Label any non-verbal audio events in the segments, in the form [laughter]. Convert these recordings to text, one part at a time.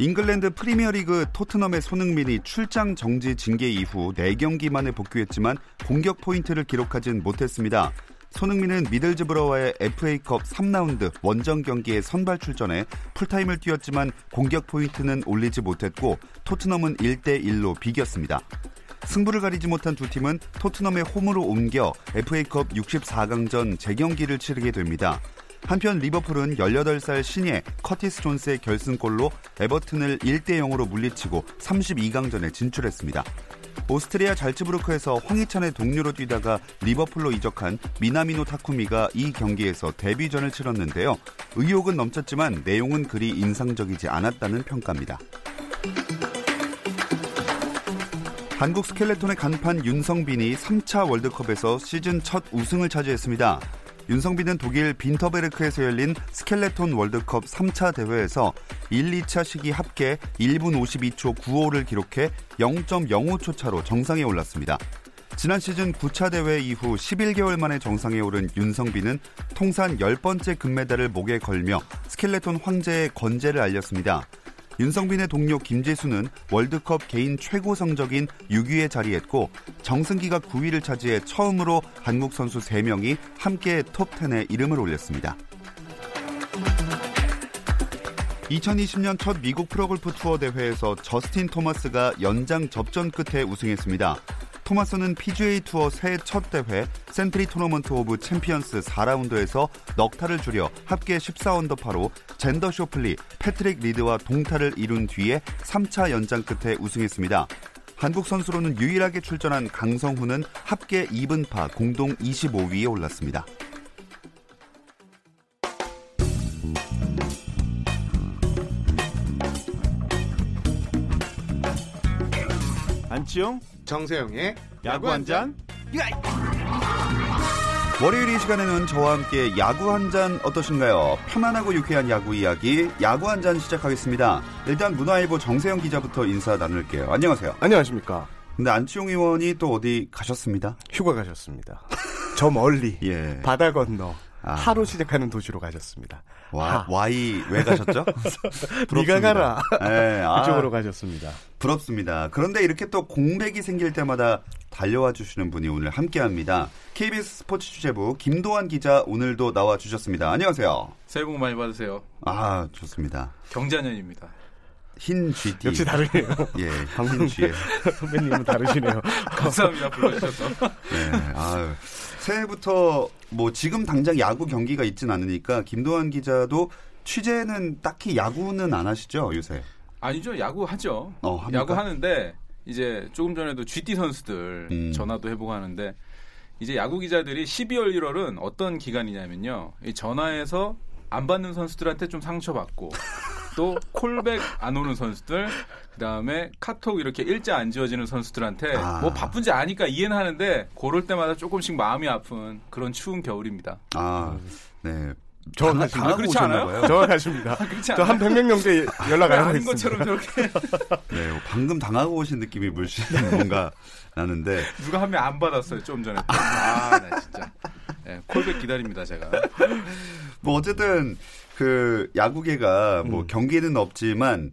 잉글랜드 프리미어리그 토트넘의 손흥민이 출장 정지 징계 이후 4경기 만에 복귀했지만 공격 포인트를 기록하진 못했습니다. 손흥민은 미들즈브러와의 FA컵 3라운드 원정 경기에 선발 출전해 풀타임을 뛰었지만 공격 포인트는 올리지 못했고 토트넘은 1대 1로 비겼습니다. 승부를 가리지 못한 두 팀은 토트넘의 홈으로 옮겨 FA컵 64강전 재경기를 치르게 됩니다. 한편 리버풀은 18살 신예 커티스 존스의 결승골로 에버튼을 1대 0으로 물리치고 32강전에 진출했습니다. 오스트리아 잘츠부르크에서 황희찬의 동료로 뛰다가 리버풀로 이적한 미나미노 타쿠미가 이 경기에서 데뷔전을 치렀는데요. 의욕은 넘쳤지만 내용은 그리 인상적이지 않았다는 평가입니다. 한국 스켈레톤의 간판 윤성빈이 3차 월드컵에서 시즌 첫 우승을 차지했습니다. 윤성빈은 독일 빈터베르크에서 열린 스켈레톤 월드컵 3차 대회에서 1, 2차 시기 합계 1분 52초 95를 기록해 0.05초 차로 정상에 올랐습니다. 지난 시즌 9차 대회 이후 11개월 만에 정상에 오른 윤성빈은 통산 10번째 금메달을 목에 걸며 스켈레톤 황제의 건재를 알렸습니다. 윤성빈의 동료 김재수는 월드컵 개인 최고 성적인 6위에 자리했고 정승기가 9위를 차지해 처음으로 한국 선수 3명이 함께 톱10에 이름을 올렸습니다. 2020년 첫 미국 프로골프 투어 대회에서 저스틴 토마스가 연장 접전 끝에 우승했습니다. 토마스는 PGA 투어 새해 첫 대회 센트리 토너먼트 오브 챔피언스 4라운드에서 넉 타를 줄여 합계 14언더파로 잰더 쇼플리, 패트릭 리드와 동타를 이룬 뒤에 3차 연장 끝에 우승했습니다. 한국 선수로는 유일하게 출전한 강성훈은 합계 2분파 공동 25위에 올랐습니다. 안치용 정세영의 야구 한 잔. 월요일 이 시간에는 저와 함께 야구 한 잔 어떠신가요? 편안하고 유쾌한 야구 이야기 야구 한 잔 시작하겠습니다. 일단 문화일보 정세영 기자부터 인사 나눌게요. 안녕하세요. 안녕하십니까. 근데 안치용 의원이 또 어디 가셨습니다? 휴가 가셨습니다. 저 멀리 [laughs] 예. 바다 건너 아. 하로 시작하는 도시로 가셨습니다. 와, 하. 와이 왜 가셨죠? [laughs] 네가 가라. 네, 아, 그쪽으로 가셨습니다. 부럽습니다. 그런데 이렇게 또 공백이 생길 때마다 달려와 주시는 분이 오늘 함께 합니다. KBS 스포츠 취재부 김도환 기자 오늘도 나와 주셨습니다. 안녕하세요. 새해 복 많이 받으세요. 아, 좋습니다. 경자년입니다. 흰 GT. 역시 다르네요. 예, 흰 G에. [laughs] 선배님은 다르시네요. 감사합니다. 불러주셔서. 네, 아유. 새해부터 뭐 지금 당장 야구 경기가 있진 않으니까 김도환 기자도 취재는 딱히 야구는 안 하시죠, 요새? 아니죠. 야구 하죠. 어? 야구 하는데 이제 조금 전에도 GT 선수들 음. 전화도 해보고 하는데 이제 야구 기자들이 12월 1월은 어떤 기간이냐면요. 이 전화해서 안 받는 선수들한테 좀 상처받고 [laughs] 또 콜백 안 오는 선수들 그다음에 카톡 이렇게 일자 안 지워지는 선수들한테 아. 뭐 바쁜지 아니까 이해는 하는데 그럴 때마다 조금씩 마음이 아픈 그런 추운 겨울입니다. 아, 네. 정확하십니다. 당하고 그렇지 오셨나 않아요? 봐요. 정확하십니다. 그렇지 저 않아요? 한 100명 정도의 연락 안 하고 있습니다. 것처럼 저렇게 네, 방금 당하고 오신 느낌이 물씬 [laughs] 뭔가 나는데 누가 한명안 받았어요 좀 전에. 아, 나 진짜. 예, 콜백 기다립니다 제가. 뭐 어쨌든 그 야구계가 뭐 음. 경기는 없지만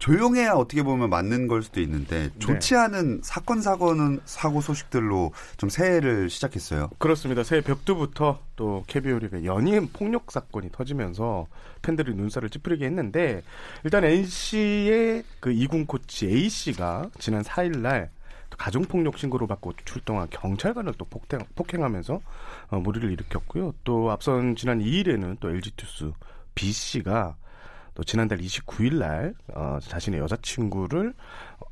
조용해야 어떻게 보면 맞는 걸 수도 있는데 네. 좋지 않은 사건 사고는 사고 소식들로 좀 새해를 시작했어요. 그렇습니다. 새해 벽두부터 또 KBO 리그 연이은 폭력 사건이 터지면서 팬들이 눈살을 찌푸리게 했는데 일단 NC의 그 이군 코치 A 씨가 지난 4일 날 가정 폭력 신고를 받고 출동한 경찰관을 또 폭행, 폭행하면서 어, 무리를 일으켰고요. 또 앞선 지난 2일에는 또 LG 투수 B 씨가 또 지난달 29일 날 어, 자신의 여자친구를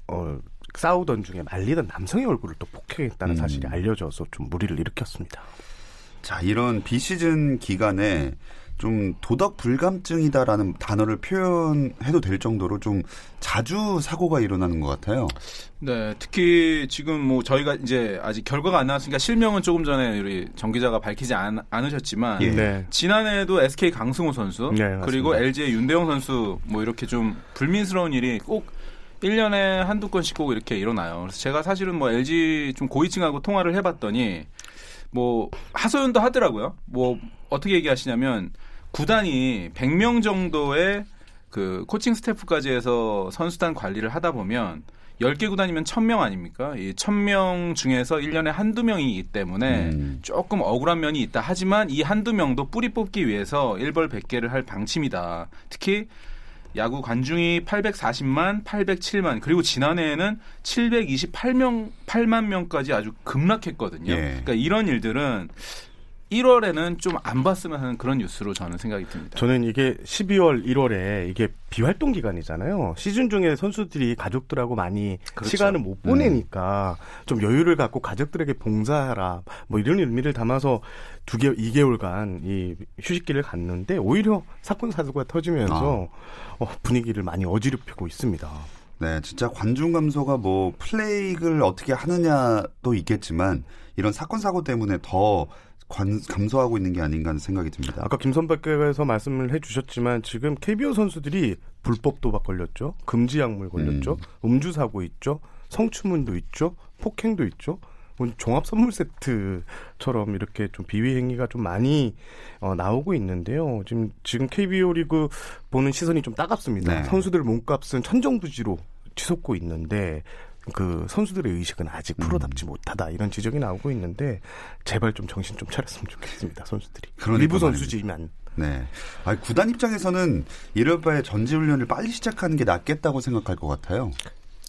어, 싸우던 중에 말리던 남성의 얼굴을 또 폭행했다는 음. 사실이 알려져서 좀 무리를 일으켰습니다. 자, 이런 비시즌 기간에 좀 도덕 불감증이다라는 단어를 표현해도 될 정도로 좀 자주 사고가 일어나는 것 같아요. 네, 특히 지금 뭐 저희가 이제 아직 결과가 안 나왔으니까 실명은 조금 전에 우리 정 기자가 밝히지 않, 않으셨지만 예. 네. 지난해에도 SK 강승호 선수 네. 그리고 LG의 윤대영 선수 뭐 이렇게 좀 불민스러운 일이 꼭 1년에 한두 건씩 꼭 이렇게 일어나요. 그래서 제가 사실은 뭐 LG 좀 고위층하고 통화를 해봤더니 뭐 하소연도 하더라고요. 뭐 어떻게 얘기하시냐면 구단이 100명 정도의 그 코칭 스태프까지 해서 선수단 관리를 하다 보면 10개 구단이면 1000명 아닙니까? 이 1000명 중에서 1년에 한두 명이기 때문에 음. 조금 억울한 면이 있다. 하지만 이 한두 명도 뿌리 뽑기 위해서 1벌 100개를 할 방침이다. 특히 야구 관중이 840만, 807만, 그리고 지난해에는 728명, 8만 명까지 아주 급락했거든요. 예. 그러니까 이런 일들은 1월에는 좀 안 봤으면 하는 그런 뉴스로 저는 생각이 듭니다. 저는 이게 12월, 1월에 이게 비활동 기간이잖아요. 시즌 중에 선수들이 가족들하고 많이 그렇죠. 시간을 못 보내니까 좀 여유를 갖고 가족들에게 봉사하라 뭐 이런 의미를 담아서 두 개, 2개월간 이 휴식기를 갔는데 오히려 사건 사고가 터지면서 어, 분위기를 많이 어지럽히고 있습니다. 네, 진짜 관중 감소가 뭐 플레이를 어떻게 하느냐도 있겠지만 이런 사건 사고 때문에 더 관- 감소하고 있는 게 아닌가 하는 생각이 듭니다. 아까 김선박께서 말씀을 해주셨지만 지금 KBO 선수들이 불법 도박 걸렸죠. 금지 약물 걸렸죠. 음. 주 사고 있죠. 성추문도 있죠. 폭행도 있죠. 뭐 종합 선물 세트처럼 이렇게 좀 비위 행위가 좀 많이 어, 나오고 있는데요. 지금 지금 KBO 리그 보는 시선이 좀 따갑습니다. 네. 선수들 몸값은 천정부지로 치솟고 있는데 그 선수들의 의식은 아직 프로답지 못하다 이런 지적이 나오고 있는데 제발 좀 정신 좀 차렸으면 좋겠습니다 선수들이 그러니까 일부. 선수지만 네. 아, 구단 입장에서는 이럴 바에 전지훈련을 빨리 시작하는 게 낫겠다고 생각할 것 같아요.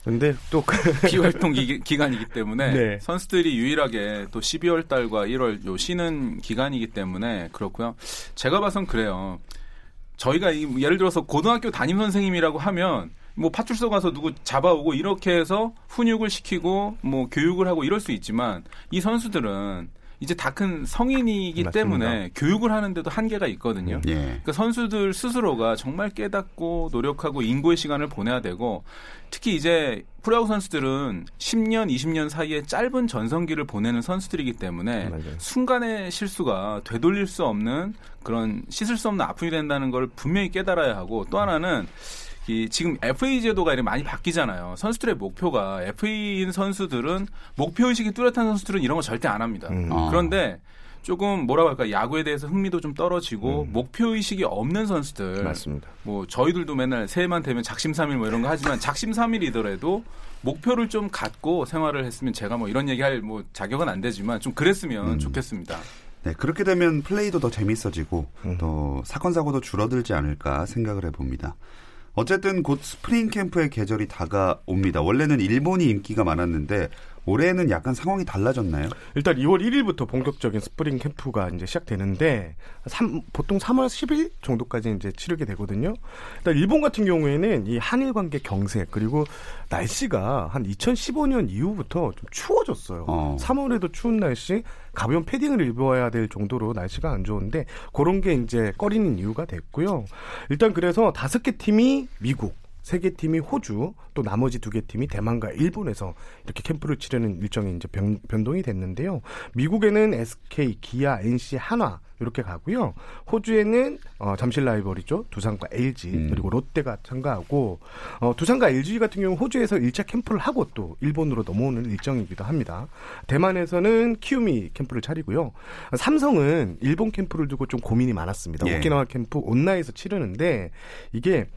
근데 또 그- [laughs] 비활동 기, 기간이기 때문에 네. 선수들이 유일하게 또 12월 달과 1월 요 쉬는 기간이기 때문에 그렇고요. 제가 봐선 그래요. 저희가 이- 예를 들어서 고등학교 담임 선생님이라고 하면 뭐 파출소 가서 누구 잡아오고 이렇게 해서 훈육을 시키고 뭐 교육을 하고 이럴 수 있지만 이 선수들은 이제 다 큰 성인이기 맞습니다. 때문에 교육을 하는데도 한계가 있거든요. 예. 그러니까 선수들 스스로가 정말 깨닫고 노력하고 인고의 시간을 보내야 되고 특히 이제 프로야구 선수들은 10년, 20년 사이에 짧은 전성기를 보내는 선수들이기 때문에 맞아요. 순간의 실수가 되돌릴 수 없는 그런 씻을 수 없는 아픔이 된다는 걸 분명히 깨달아야 하고 또 하나는 이 지금 FA 제도가 이렇게 많이 바뀌잖아요. 선수들의 목표가 FA인 선수들은 목표 의식이 뚜렷한 선수들은 이런 거 절대 안 합니다. 음. 아. 그런데 조금 뭐라고 할까 야구에 대해서 흥미도 좀 떨어지고 목표 의식이 없는 선수들 맞습니다. 뭐 저희들도 맨날 새해만 되면 작심삼일 뭐 이런 거 하지만 작심삼일이더라도 목표를 좀 갖고 생활을 했으면 제가 뭐 이런 얘기할 뭐 자격은 안 되지만 좀 그랬으면 좋겠습니다. 네, 그렇게 되면 플레이도 더 재밌어지고 음. 또 사건 사고도 줄어들지 않을까 생각을 해봅니다. 어쨌든 곧 스프링 캠프의 계절이 다가옵니다. 원래는 일본이 인기가 많았는데 올해는 약간 상황이 달라졌나요? 일단 2월 1일부터 본격적인 스프링 캠프가 이제 시작되는데 삼- 보통 3월 10일 정도까지 이제 치르게 되거든요. 일단 일본 같은 경우에는 이 한일 관계 경색 그리고 날씨가 한 2015년 이후부터 좀 추워졌어요. 어. 3월에도 추운 날씨 가벼운 패딩을 입어야 될 정도로 날씨가 안 좋은데 그런 게 이제 꺼리는 이유가 됐고요. 일단 그래서 다섯 개 팀이 미국 세 개 팀이 호주, 또 나머지 두 개 팀이 대만과 일본에서 이렇게 캠프를 치르는 일정이 이제 변, 변동이 됐는데요. 미국에는 SK, 기아, NC, 한화 이렇게 가고요. 호주에는 어, 잠실 라이벌이죠. 두산과 LG 음. 그리고 롯데가 참가하고 어, 두산과 LG 같은 경우 호주에서 1차 캠프를 하고 또 일본으로 넘어오는 일정이기도 합니다. 대만에서는 키우미 캠프를 차리고요. 삼성은 일본 캠프를 두고 좀 고민이 많았습니다. 예. 오키나와 캠프 온나에서 치르는데 이게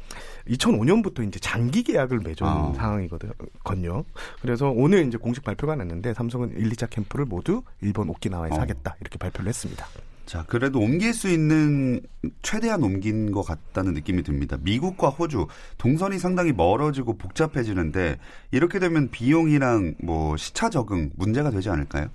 2005년부터 이제 장기 계약을 맺은 아. 상황이거든요. 그래서 오늘 이제 공식 발표가 났는데 삼성은 1, 2차 캠프를 모두 일본 오키나와에서 어. 하겠다 이렇게 발표를 했습니다. 자, 그래도 옮길 수 있는 최대한 옮긴 것 같다는 느낌이 듭니다. 미국과 호주 동선이 상당히 멀어지고 복잡해지는데 이렇게 되면 비용이랑 뭐 시차 적응 문제가 되지 않을까요?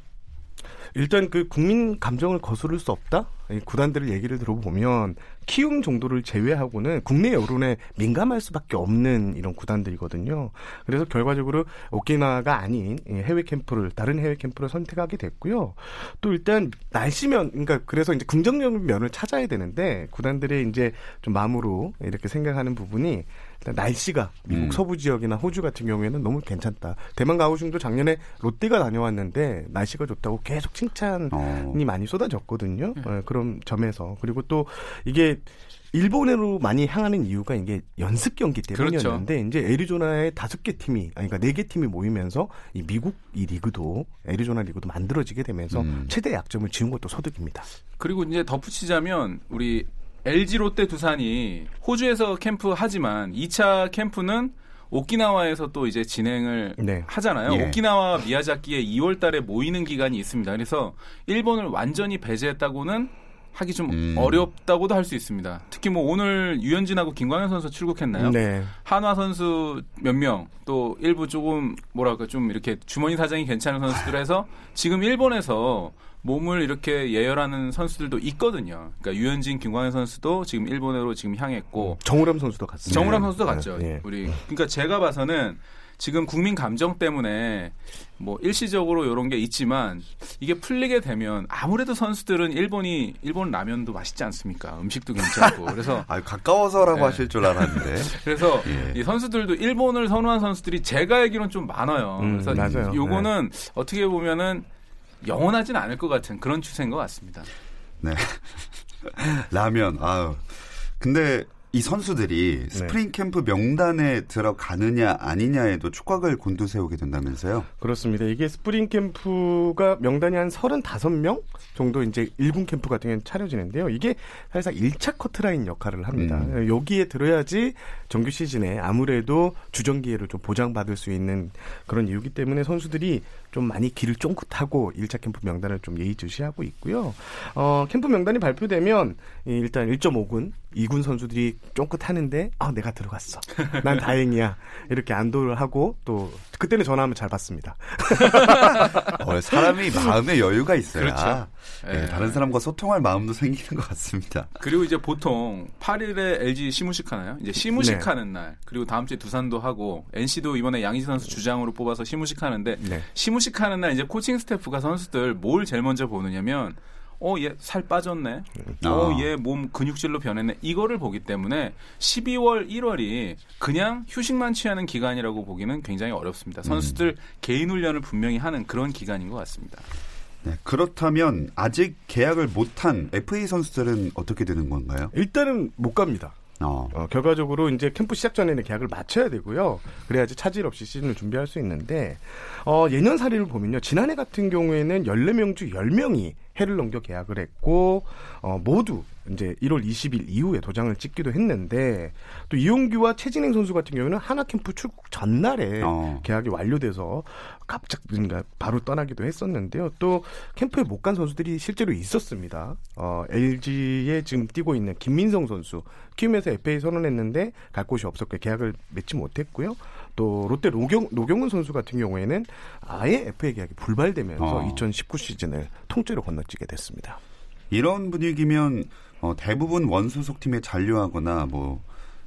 일단 그 국민 감정을 거스를 수 없다 이 구단들을 얘기를 들어보면 키움 정도를 제외하고는 국내 여론에 민감할 수밖에 없는 이런 구단들이거든요. 그래서 결과적으로 오키나와가 아닌 해외 캠프를 다른 해외 캠프를 선택하게 됐고요. 또 일단 날씨면 그러니까 그래서 이제 긍정적인 면을 찾아야 되는데 구단들의 이제 좀 마음으로 이렇게 생각하는 부분이 날씨가 미국 음. 서부 지역이나 호주 같은 경우에는 너무 괜찮다. 대만 가오슝도 작년에 롯데가 다녀왔는데 날씨가 좋다고 계속 칭찬이 어. 많이 쏟아졌거든요. 어, 그런 점에서 그리고 또 이게 일본으로 많이 향하는 이유가 이게 연습 경기 때문이었는데 이제 애리조나의 다섯 개 팀이 아니 그러니까 네 개 팀이 모이면서 이 미국 이 리그도 애리조나 리그도 만들어지게 되면서 음. 최대 약점을 지운 것도 소득입니다. 그리고 이제 덧붙이자면 우리 LG 롯데 두산이 호주에서 캠프 하지만 2차 캠프는 오키나와에서 또 이제 진행을 네. 하잖아요. 예. 오키나와 미야자키에 2월 달에 모이는 기간이 있습니다. 그래서 일본을 완전히 배제했다고는 하기 좀 음. 어렵다고도 할 수 있습니다. 특히 뭐 오늘 유현진하고 김광현 선수 출국했나요? 네. 한화 선수 몇 명, 또 일부 조금 뭐랄까 좀 이렇게 주머니 사정이 괜찮은 선수들 해서 지금 일본에서 몸을 이렇게 예열하는 선수들도 있거든요. 그러니까 유현진, 김광현 선수도 지금 일본으로 지금 향했고 정우람 선수도 갔습니다. 정우람 선수도 네. 갔죠. 네. 우리 그러니까 제가 봐서는 지금 국민 감정 때문에 뭐 일시적으로 이런 게 있지만 이게 풀리게 되면 아무래도 선수들은 일본이 일본 라면도 맛있지 않습니까? 음식도 괜찮고 그래서 [laughs] 아, 가까워서라고 네. 하실 줄 알았는데. [laughs] 그래서 예. 이 선수들도 일본을 선호한 선수들이 제가 알기로는 좀 많아요. 음, 그래서 맞아요. 요거는 어떻게 보면은 영원하진 않을 것 같은 그런 추세인 것 같습니다. 네. [laughs] 라면, 아유. 근데 이 선수들이 네. 스프링 캠프 명단에 들어가느냐 아니냐에도 촉각을 곤두세우게 된다면서요? 그렇습니다. 이게 스프링 캠프가 명단이 한 35명 정도 이제 일군 캠프 같은 경우는 차려지는데요. 이게 사실상 1차 커트라인 역할을 합니다. 음. 여기에 들어야지 정규 시즌에 아무래도 주전 기회를 좀 보장받을 수 있는 그런 이유기 때문에 선수들이 좀 많이 길을 쫑긋하고 1차 캠프 명단을 좀 예의주시하고 있고요. 어, 캠프 명단이 발표되면 이 일단 1.5군, 2군 선수들이 쫑긋하는데 아 내가 들어갔어. 난 [laughs] 다행이야. 이렇게 안도를 하고 또 그때는 전화하면 잘 받습니다. [laughs] 어, 사람이 마음의 여유가 있어야 그렇죠. 예, 예. 다른 사람과 소통할 마음도 생기는 것 같습니다. 그리고 이제 보통 8일에 LG 시무식 하나요? 이제 시무식 네. 하는 날. 그리고 다음 주에 두산도 하고 NC도 이번에 양희지 선수 주장으로 뽑아서 시무식 하는데 네. 시무 식 하는 날 이제 코칭 스태프가 선수들 뭘 제일 먼저 보느냐면 어, 얘 살 빠졌네. 어, 아. 얘몸 근육질로 변했네. 이거를 보기 때문에 12월, 1월이 그냥 휴식만 취하는 기간이라고 보기는 굉장히 어렵습니다. 선수들 개인 훈련을 분명히 하는 그런 기간인 것 같습니다. 네, 그렇다면 아직 계약을 못한 FA 선수들은 어떻게 되는 건가요? 일단은 못 갑니다. 어, 어, 결과적으로 이제 캠프 시작 전에는 계약을 마쳐야 되고요. 그래야지 차질 없이 시즌을 준비할 수 있는데 어, 예년 사례를 보면요. 지난해 같은 경우에는 14명 중 10명이 해를 넘겨 계약을 했고 어, 모두 이제 1월 20일 이후에 도장을 찍기도 했는데 또 이용규와 최진행 선수 같은 경우는 하나 캠프 출국 전날에 어. 계약이 완료돼서 갑작 그러니까 바로 떠나기도 했었는데요. 또 캠프에 못 간 선수들이 실제로 있었습니다. 어, LG에 지금 뛰고 있는 김민성 선수 키움에서 FA 선언했는데 갈 곳이 없었고 계약을 맺지 못했고요. 또 롯데 노경, 노경훈 선수 같은 경우에는 아예 FA 계약이 불발되면서 어. 2019 시즌을 통째로 건너뛰게 됐습니다. 이런 분위기면 어, 대부분 원소속 팀에 잔류하거나 뭐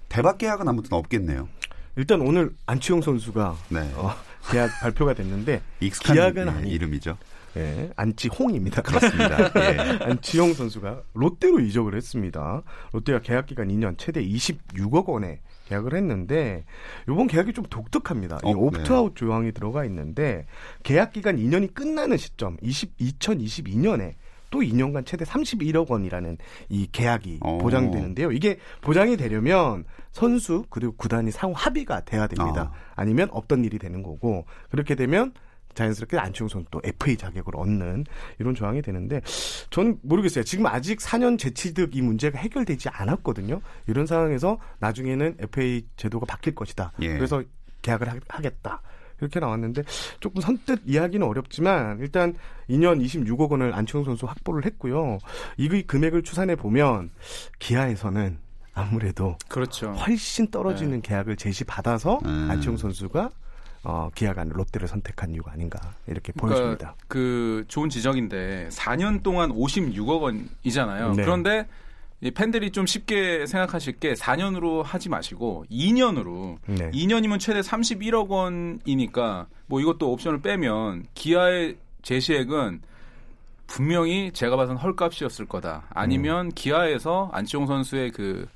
대박 계약은 아무튼 없겠네요. 일단 오늘 안치홍 선수가 네. 어, 계약 발표가 됐는데 [laughs] 기약은 예, 아니 이름이죠. 예, 안치홍입니다. 그렇습니다. [laughs] 예. 안치홍 선수가 롯데로 이적을 했습니다. 롯데가 계약 기간 2년 최대 26억 원에 계약을 했는데 이번 계약이 좀 독특합니다. 이 어, 옵트아웃 조항이 들어가 있는데 계약 기간 2년이 끝나는 시점 20, 2022년에 또 2년간 최대 31억 원이라는 이 계약이 어. 보장되는데요. 이게 보장이 되려면 선수 그리고 구단이 상호 합의가 돼야 됩니다. 어. 아니면 없던 일이 되는 거고 그렇게 되면 자연스럽게 안치홍 선수 또 FA 자격을 얻는 이런 조항이 되는데 저는 모르겠어요. 지금 아직 4년 재취득 이 문제가 해결되지 않았거든요. 이런 상황에서 나중에는 FA 제도가 바뀔 것이다. 예. 그래서 계약을 하, 하겠다. 이렇게 나왔는데 조금 선뜻 이야기는 어렵지만 일단 2년 26억 원을 안치홍 선수 확보를 했고요. 이 금액을 추산해 보면 기아에서는 아무래도 그렇죠. 훨씬 떨어지는 계약을 제시 받아서 음. 안치홍 선수가 어, 기아가 롯데를 선택한 이유가 아닌가 이렇게 그러니까 보여집니다. 그 좋은 지적인데 4년 동안 56억 원이잖아요. 네. 그런데 이 팬들이 좀 쉽게 생각하실 게 4년으로 하지 마시고 2년으로 네. 2년이면 최대 31억 원이니까 뭐 이것도 옵션을 빼면 기아의 제시액은 분명히 제가 봐선 헐값이었을 거다. 아니면 기아에서 안치홍 선수의 그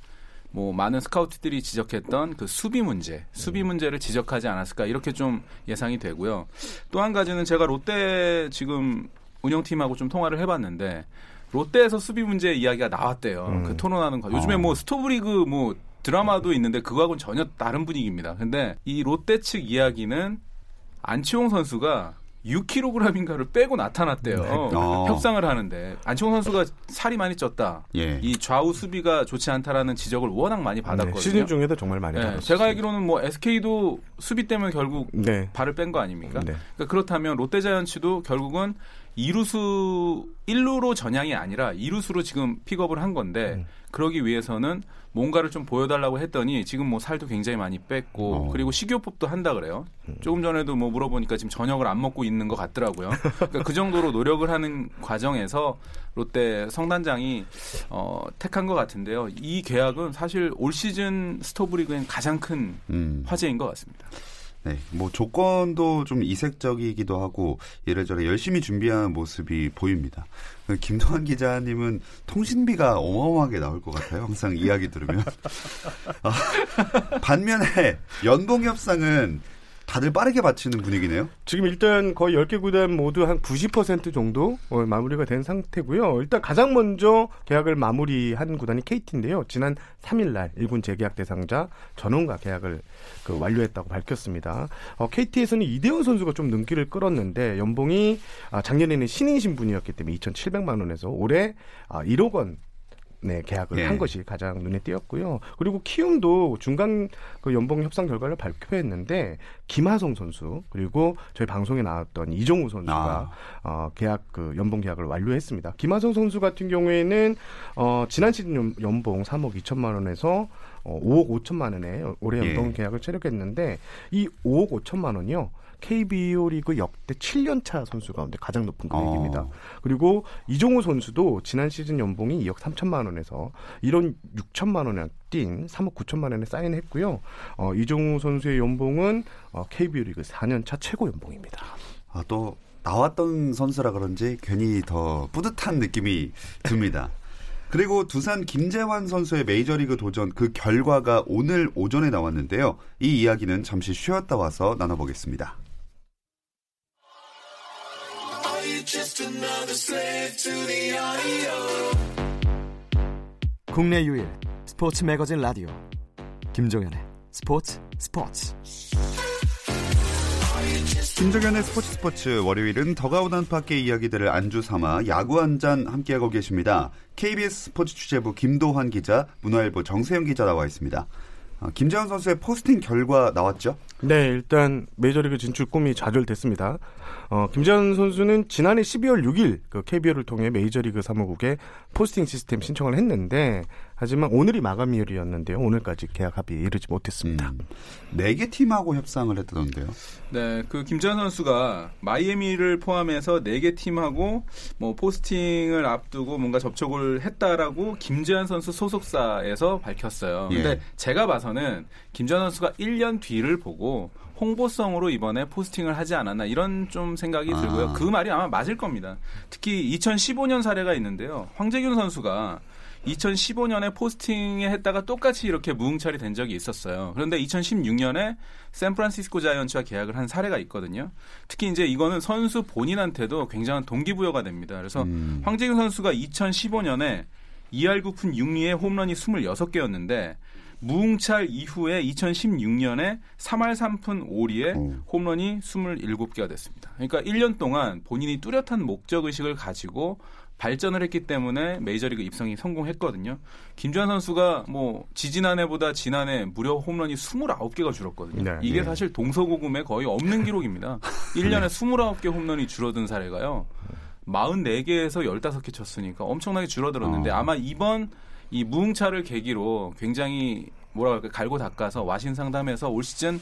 뭐 많은 스카우트들이 지적했던 그 수비 문제, 수비 문제를 지적하지 않았을까 이렇게 좀 예상이 되고요. 또 한 가지는 제가 롯데 지금 운영팀하고 좀 통화를 해봤는데 롯데에서 수비 문제 이야기가 나왔대요. 음. 그 토론하는 거. 요즘에 어. 뭐 스토브리그 뭐 드라마도 있는데 그거하고는 전혀 다른 분위기입니다. 근데 이 롯데 측 이야기는 안치홍 선수가 6kg인가를 빼고 나타났대요. 어. 협상을 하는데 안치홍 선수가 살이 많이 쪘다. 예. 이 좌우 수비가 좋지 않다라는 지적을 워낙 많이 받았거든요. 네, 시즌 중에도 정말 많이 네, 받았어요. 제가 알기로는 뭐 SK도 수비 때문에 결국 네. 발을 뺀 거 아닙니까? 네. 그러니까 그렇다면 롯데자이언츠도 결국은 이루수 1루로 전향이 아니라 이루수로 지금 픽업을 한 건데 음. 그러기 위해서는 뭔가를 좀 보여달라고 했더니 지금 뭐 살도 굉장히 많이 뺐고 어. 그리고 식이요법도 한다 그래요. 조금 전에도 뭐 물어보니까 지금 저녁을 안 먹고 있는 것 같더라고요. 그러니까 그 정도로 노력을 하는 과정에서 롯데 성단장이 어, 택한 것 같은데요. 이 계약은 사실 올 시즌 스토브리그엔 가장 큰 음. 화제인 것 같습니다. 네, 뭐 조건도 좀 이색적이기도 하고 이래저래 열심히 준비하는 모습이 보입니다. 그 김도환 기자님은 통신비가 어마어마하게 나올 것 같아요. 항상 이야기 들으면. [laughs] 아, 반면에 연봉 협상은 다들 빠르게 마치는 분위기네요. 지금 일단 거의 10개 구단 모두 한 90% 정도 어, 마무리가 된 상태고요. 일단 가장 먼저 계약을 마무리한 구단이 KT인데요. 지난 3일 날 1군 재계약 대상자 전원과 계약을 그 완료했다고 밝혔습니다. 어, KT에서는 이대원 선수가 좀 눈길을 끌었는데 연봉이 아, 작년에는 신인 신분이었기 때문에 2,700만 원에서 올해 아, 1억 원 네, 계약을 예. 한 것이 가장 눈에 띄었고요. 그리고 키움도 중간 그 연봉 협상 결과를 발표했는데 김하성 선수 그리고 저희 방송에 나왔던 이정우 선수가 아. 어, 계약 그 연봉 계약을 완료했습니다. 김하성 선수 같은 경우에는 어, 지난 시즌 연- 연봉 3억 2천만 원에서 어, 5억 5천만 원에 올해 연봉 예. 계약을 체력했는데 이 5억 5천만 원이요. KBO 리그 역대 7년차 선수 가운데 가장 높은 금액입니다. 어. 그리고 이종우 선수도 지난 시즌 연봉이 2억 3천만 원에서 1억 6천만 원에 뛴 3억 9천만 원에 사인했고요. 어, 이종우 선수의 연봉은 어, KBO 리그 4년차 최고 연봉입니다. 아, 또 나왔던 선수라 그런지 괜히 더 뿌듯한 느낌이 듭니다. [laughs] 그리고 두산 김재환 선수의 메이저리그 도전 그 결과가 오늘 오전에 나왔는데요. 이 이야기는 잠시 쉬었다 와서 나눠보겠습니다. 국내 유일 스포츠 매거진 라디오 김종현의 스포츠 스포츠 김정현의 스포츠 스포츠 월요일은 더그아웃 안팎의 이야기들을 안주 삼아 야구 한 잔 함께하고 계십니다. KBS 스포츠 취재부 김도환 기자, 문화일보 정세영 기자 나와 있습니다. 어, 김재환 선수의 포스팅 결과 나왔죠? 네, 일단 메이저리그 진출 꿈이 좌절됐습니다. 어, 김재환 선수는 지난해 12월 6일 그 KBO를 통해 메이저리그 사무국에 포스팅 시스템 신청을 했는데 하지만 오늘이 마감일이었는데요. 오늘까지 계약 합의에 이르지 못했습니다. 음, 네개 팀하고 협상을 했다던데요. 네, 그 김재환 선수가 마이애미를 포함해서 네 개 팀하고 뭐 포스팅을 앞두고 뭔가 접촉을 했다라고 김재환 선수 소속사에서 밝혔어요. 근데 예. 제가 봐서 는 김재환 선수가 1년 뒤를 보고 홍보성으로 이번에 포스팅을 하지 않았나 이런 좀 생각이 아. 들고요. 그 말이 아마 맞을 겁니다. 특히 2015년 사례가 있는데요. 황재균 선수가 2015년에 포스팅에 했다가 똑같이 이렇게 무응찰이 된 적이 있었어요. 그런데 2016년에 샌프란시스코 자이언츠와 계약을 한 사례가 있거든요. 특히 이제 이거는 선수 본인한테도 굉장한 동기부여가 됩니다. 그래서 음. 황재균 선수가 2015년에 2할 9푼 6리에 홈런이 26개였는데 무응찰 이후에 2016년에 3할 3푼 5리에 오. 홈런이 27개가 됐습니다. 그러니까 1년 동안 본인이 뚜렷한 목적 의식을 가지고 발전을 했기 때문에 메이저리그 입성이 성공했거든요. 김주환 선수가 뭐 지지난해보다 지난해 무려 홈런이 29개가 줄었거든요. 네. 이게 네. 사실 동서고금에 거의 없는 기록입니다. [laughs] 1년에 29개 홈런이 줄어든 사례가요. 44개에서 15개 쳤으니까 엄청나게 줄어들었는데 어. 아마 이번 이 무응차를 계기로 굉장히 뭐라 그럴까 갈고 닦아서 와신 상담해서 올 시즌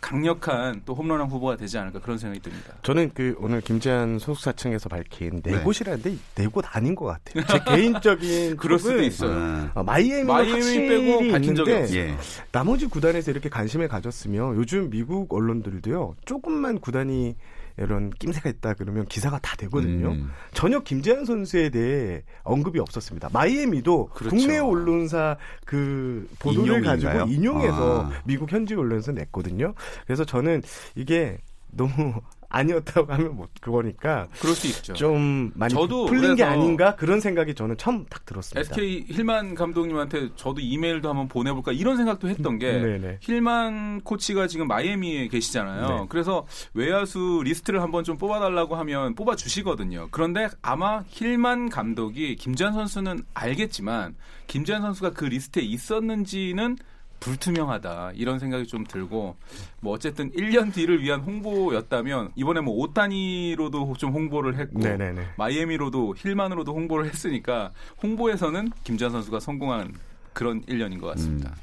강력한 또 홈런왕 후보가 되지 않을까 그런 생각이 듭니다. 저는 그 오늘 김재한 소속사 측에서 밝힌 네, 네. 곳이라는데 네 곳 아닌 것 같아요. 제 [laughs] 개인적인 그럴 수도 있어요. 아, 어, 마이애미 빼고 밝힌 적이 없어요. 예. 나머지 구단에서 이렇게 관심을 가졌으면 요즘 미국 언론들도요 조금만 구단이 이런 낌새가 있다 그러면 기사가 다 되거든요. 음. 전혀 김재한 선수에 대해 언급이 없었습니다. 마이애미도 그렇죠. 국내 언론사 그 보도를 인용인가요? 가지고 인용해서 아. 미국 현지 언론에서 냈거든요. 그래서 저는 이게 너무 아니었다고 하면 뭐 그거니까 그럴 수 있죠. 좀 많이 저도 풀린 게 아닌가 그런 생각이 저는 처음 딱 들었습니다. SK 힐만 감독님한테 저도 이메일도 한번 보내볼까 이런 생각도 했던 게 네네. 힐만 코치가 지금 마이애미에 계시잖아요. 네. 그래서 외야수 리스트를 한번 좀 뽑아달라고 하면 뽑아주시거든요. 그런데 아마 힐만 감독이 김재환 선수는 알겠지만 김재환 선수가 그 리스트에 있었는지는 불투명하다 이런 생각이 좀 들고 뭐 어쨌든 1년 뒤를 위한 홍보였다면 이번에 뭐옷 단위로도 좀 홍보를 했고 네네네. 마이애미로도 힐만으로도 홍보를 했으니까 홍보에서는 김재환 선수가 성공한 그런 1년인 것 같습니다. 음.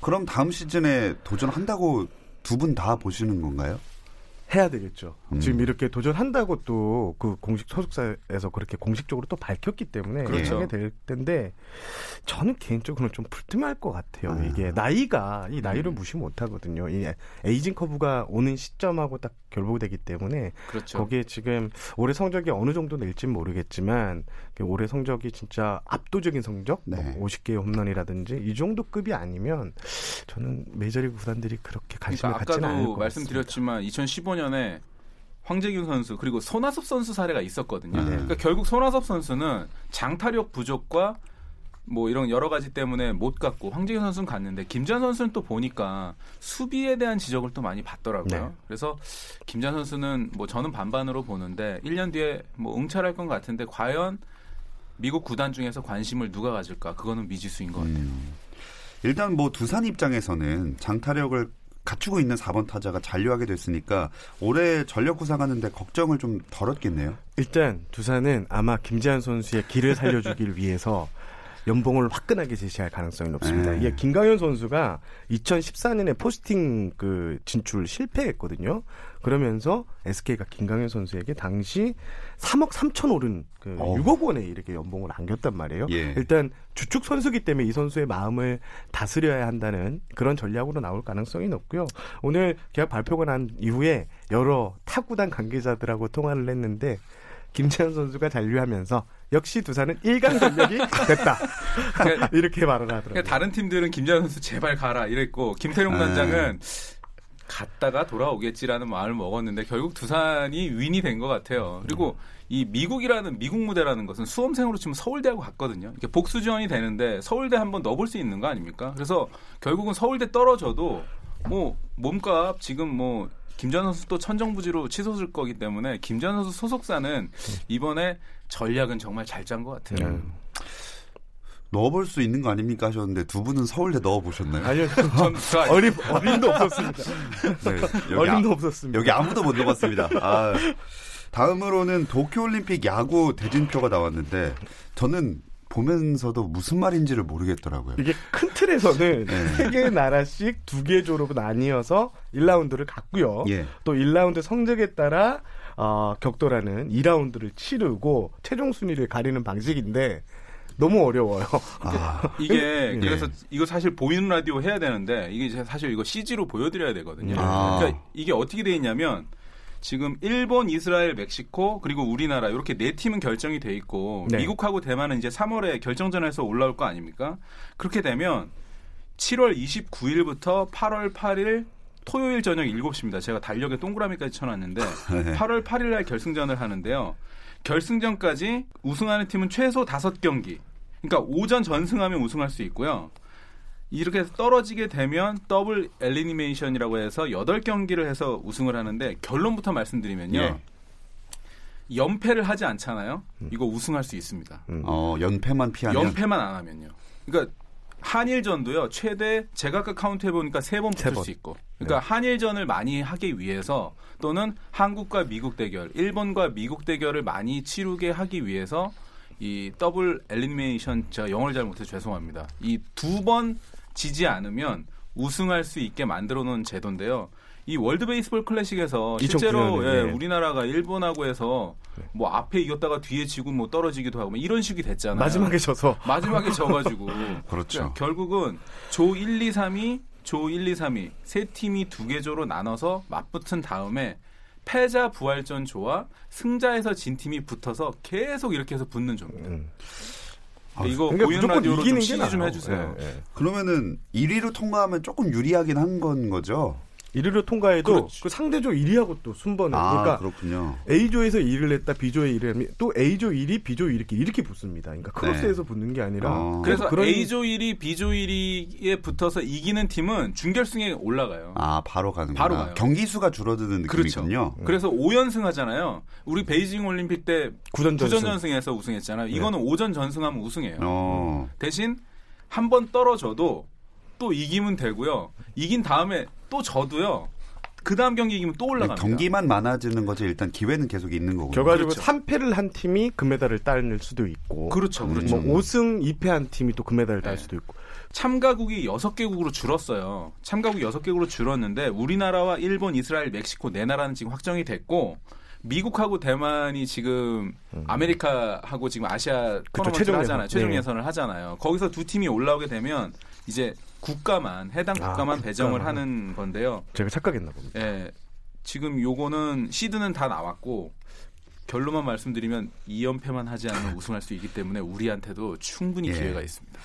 그럼 다음 시즌에 도전한다고 두 분 다 보시는 건가요? 해야 되겠죠. 음. 지금 이렇게 도전한다고 또 그 공식 소속사에서 그렇게 공식적으로 또 밝혔기 때문에 그렇죠. 하게 될 텐데 저는 개인적으로는 좀 불투명할 것 같아요. 아. 이게 나이가 이 나이를 음. 무시 못 하거든요. 이 에이징 커브가 오는 시점하고 딱 결부되기 때문에 그렇죠. 거기에 지금 올해 성적이 어느 정도 낼지는 모르겠지만 그 올해 성적이 진짜 압도적인 성적, 네. 뭐 50개의 홈런이라든지 이 정도 급이 아니면 저는 메이저리그 구단들이 그렇게 관심을 그러니까 갖지는 않을 아까도 것 말씀드렸지만 2015년 에 황재균 선수 그리고 손아섭 선수 사례가 있었거든요. 네. 그러니까 결국 손아섭 선수는 장타력 부족과 뭐 이런 여러 가지 때문에 못 갔고 황재균 선수는 갔는데 김재환 선수는 또 보니까 수비에 대한 지적을 또 많이 받더라고요. 네. 그래서 김재환 선수는 뭐 저는 반반으로 보는데 1년 뒤에 뭐 응찰할 것 같은데 과연 미국 구단 중에서 관심을 누가 가질까? 그거는 미지수인 것 같아요. 음. 일단 뭐 두산 입장에서는 장타력을 갖추고 있는 4번 타자가 잔류하게 됐으니까 올해 전력 구상하는데 걱정을 좀 덜었겠네요. 일단 두산은 아마 김재환 선수의 길을 살려주길 [laughs] 위해서 연봉을 화끈하게 제시할 가능성이 높습니다. 네. 이게 김강현 선수가 2014년에 포스팅 그 진출 실패했거든요. 그러면서 SK가 김강현 선수에게 당시 3억 3천 오른 그 어. 6억 원에 이렇게 연봉을 안겼단 말이에요. 예. 일단 주축 선수기 때문에 이 선수의 마음을 다스려야 한다는 그런 전략으로 나올 가능성이 높고요. 오늘 계약 발표가 난 이후에 여러 타구단 관계자들하고 통화를 했는데 김재현 선수가 잔류하면서 역시 두산은 1강 전력이 됐다. 그러니까 [laughs] 이렇게 말을 하더라고요. 그러니까 다른 팀들은 김재환 선수 제발 가라 이랬고 김태룡 아. 단장은 갔다가 돌아오겠지라는 마음을 먹었는데 결국 두산이 윈이 된 것 같아요. 그리고 이 미국이라는 미국 무대라는 것은 수험생으로 치면 서울대하고 같거든요. 이렇게 복수 지원이 되는데 서울대 한번 넣어볼 수 있는 거 아닙니까? 그래서 결국은 서울대 떨어져도 뭐 몸값 지금 뭐 김전 선수 또 천정부지로 치솟을 거기 때문에 김전 선수 소속사는 이번에 전략은 정말 잘 짠 것 같아요. 음. 넣어볼 수 있는 거 아닙니까 하셨는데 두 분은 서울대 넣어보셨나요? 아니요, 전 저- [laughs] 어림, 어림도 없었습니다. 네, 여기, [laughs] 어림도 아, 없었습니다. 여기 아무도 못 넣어봤습니다. 아, 다음으로는 도쿄올림픽 야구 대진표가 나왔는데 저는 보면서도 무슨 말인지를 모르겠더라고요. 이게 큰 틀에서는 [laughs] 네. 세 개의 나라씩 두 개 조로 나뉘어서 1라운드를 갔고요. 예. 또 1라운드 성적에 따라 어, 격돌하는 2라운드를 치르고 최종 순위를 가리는 방식인데 너무 어려워요. 아, [laughs] 이게 네. 그래서 이거 사실 보이는 라디오 해야 되는데 이게 이제 사실 이거 CG로 보여드려야 되거든요. 아. 그러니까 이게 어떻게 돼 있냐면 지금 일본, 이스라엘, 멕시코 그리고 우리나라 이렇게 네 팀은 결정이 돼 있고 네. 미국하고 대만은 이제 3월에 결정전에서 올라올 거 아닙니까? 그렇게 되면 7월 29일부터 8월 8일 토요일 저녁 7시입니다. 제가 달력에 동그라미까지 쳐놨는데 [laughs] 네. 8월 8일 날 결승전을 하는데요. 결승전까지 우승하는 팀은 최소 5경기. 그러니까 오전 전승하면 우승할 수 있고요. 이렇게 해서 떨어지게 되면 더블 엘리니메이션이라고 해서 8경기를 해서 우승을 하는데 결론부터 말씀드리면요. 예. 연패를 하지 않잖아요. 이거 우승할 수 있습니다. 어, 연패만 피하면 연패만 안 하면요. 그러니까 한일전도요. 최대 제가 아까 카운트 해 보니까 세번세 붙을 번. 수 있고. 그러니까 한일전을 많이 하기 위해서 또는 한국과 미국 대결, 일본과 미국 대결을 많이 치르게 하기 위해서 이 double elimination 제가 영어를 잘 못해서 죄송합니다. 이 두번 지지 않으면 우승할 수 있게 만들어 놓은 제도인데요. 이 월드 베이스볼 클래식에서 실제로 2009 년에, 예, 네. 우리나라가 일본하고 해서 뭐 앞에 이겼다가 뒤에 지고 뭐 떨어지기도 하고 뭐 이런 식이 됐잖아요. 마지막에 져서 마지막에 져가지고 [laughs] 그렇죠. 그러니까 결국은 조 1, 2, 3이 조 1, 2, 3이 세 팀이 두 개 조로 나눠서 맞붙은 다음에 패자 부활전 조와 승자에서 진 팀이 붙어서 계속 이렇게 해서 붙는 조입니다. 음. 근데 이거 그러니까 보이는 무조건 라디오로 좀 이기는 게 CG 좀. 해주세요. 예, 예. 그러면은 1위로 통과하면 조금 유리하긴 한 건 거죠? 1위로 통과해도 그렇지. 그 상대조 1위하고 또 순번을 아, 그러니까 그렇군요. A조에서 1위를 냈다 B조에 1위를 하면 또 A조 1위, B조 1위 이렇게 이렇게 붙습니다. 그러니까 크로스에서 붙는 게 아니라 어. 그래서 그런- A조 1위, B조 1위에 붙어서 이기는 팀은 준결승에 올라가요. 아, 바로 가는구나. 바로 가요. 경기 수가 줄어드는 그렇죠. 느낌이군요. 그래서 5연승 하잖아요. 우리 베이징 올림픽 때 구전 전승. 9전 전승 에서 우승했잖아요. 이거는 5전 전승하면 우승이에요. 어. 대신 한 번 떨어져도 또 이기면 되고요. 이긴 다음에 또 져도요. 그 다음 경기 이기면 또 올라갑니다. 경기만 많아지는 거지 일단 기회는 계속 있는 거군요. 결과적으로 그렇죠. 3패를 한 팀이 금메달을 따낼 수도 있고 그렇죠, 그렇죠. 뭐 5승 2패 한 팀이 또 금메달을 딸 네. 수도 있고 참가국이 6개국으로 줄었어요. 참가국 6개국으로 줄었는데 우리나라와 일본, 이스라엘, 멕시코 네 나라는 지금 확정이 됐고 미국하고 대만이 지금 아메리카하고 지금 아시아 토너먼트를 음. 최종 하잖아요. 예선. 최종 네. 예선을 하잖아요. 거기서 두 팀이 올라오게 되면 이제 국가만 해당 아, 국가만 배정을 국가만. 하는 건데요. 제가 착각했나 봅니다. 예, 지금 요거는 시드는 다 나왔고 결론만 말씀드리면 2연패만 하지 않으면 우승할 수 있기 때문에 우리한테도 충분히 예. 기회가 있습니다.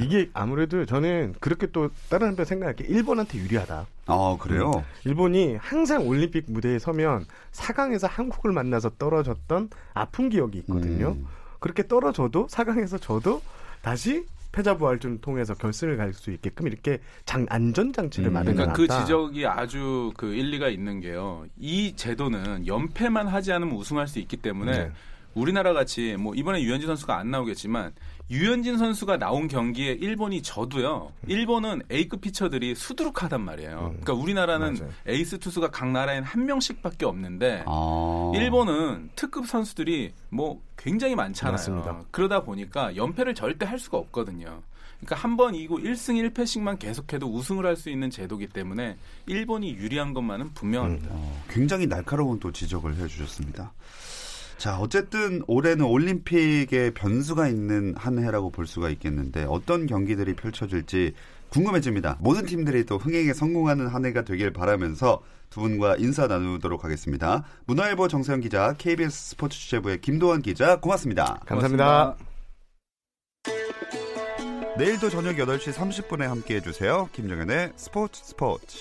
이게 아무래도 저는 그렇게 또 다른 한편 생각할 게 일본한테 유리하다. 아, 그래요? 일본이 항상 올림픽 무대에 서면 4강에서 한국을 만나서 떨어졌던 아픈 기억이 있거든요. 음. 그렇게 떨어져도 4강에서 져도 다시 패자 부활전을 통해서 결승을 갈 수 있게끔 이렇게 장 안전 장치를 음. 마련해 그러니까 놨다. 그 지적이 아주 그 일리가 있는 게요. 이 제도는 연패만 하지 않으면 우승할 수 있기 때문에 네. 우리나라 같이 뭐 이번에 유현진 선수가 안 나오겠지만 유현진 선수가 나온 경기에 일본이 져도요. 일본은 A급 피처들이 수두룩하단 말이에요. 음. 그러니까 우리나라는 맞아요. 에이스 투수가 각 나라엔 한 명씩밖에 없는데 아. 일본은 특급 선수들이 뭐 굉장히 많잖아요. 맞습니다. 그러다 보니까 연패를 절대 할 수가 없거든요. 그러니까 한 번 이고 1승 1패씩만 계속해도 우승을 할 수 있는 제도기 때문에 일본이 유리한 것만은 분명합니다. 어, 굉장히 날카로운 또 지적을 해 주셨습니다. 자, 어쨌든 올해는 올림픽에 변수가 있는 한 해라고 볼 수가 있겠는데 어떤 경기들이 펼쳐질지 궁금해집니다. 모든 팀들이 또 흥행에 성공하는 한 해가 되길 바라면서 두 분과 인사 나누도록 하겠습니다. 문화일보 정세영 기자, KBS 스포츠 취재부의 김도환 기자, 고맙습니다. 감사합니다. 내일도 저녁 8시 30분에 함께 해주세요. 김정현의 스포츠 스포츠.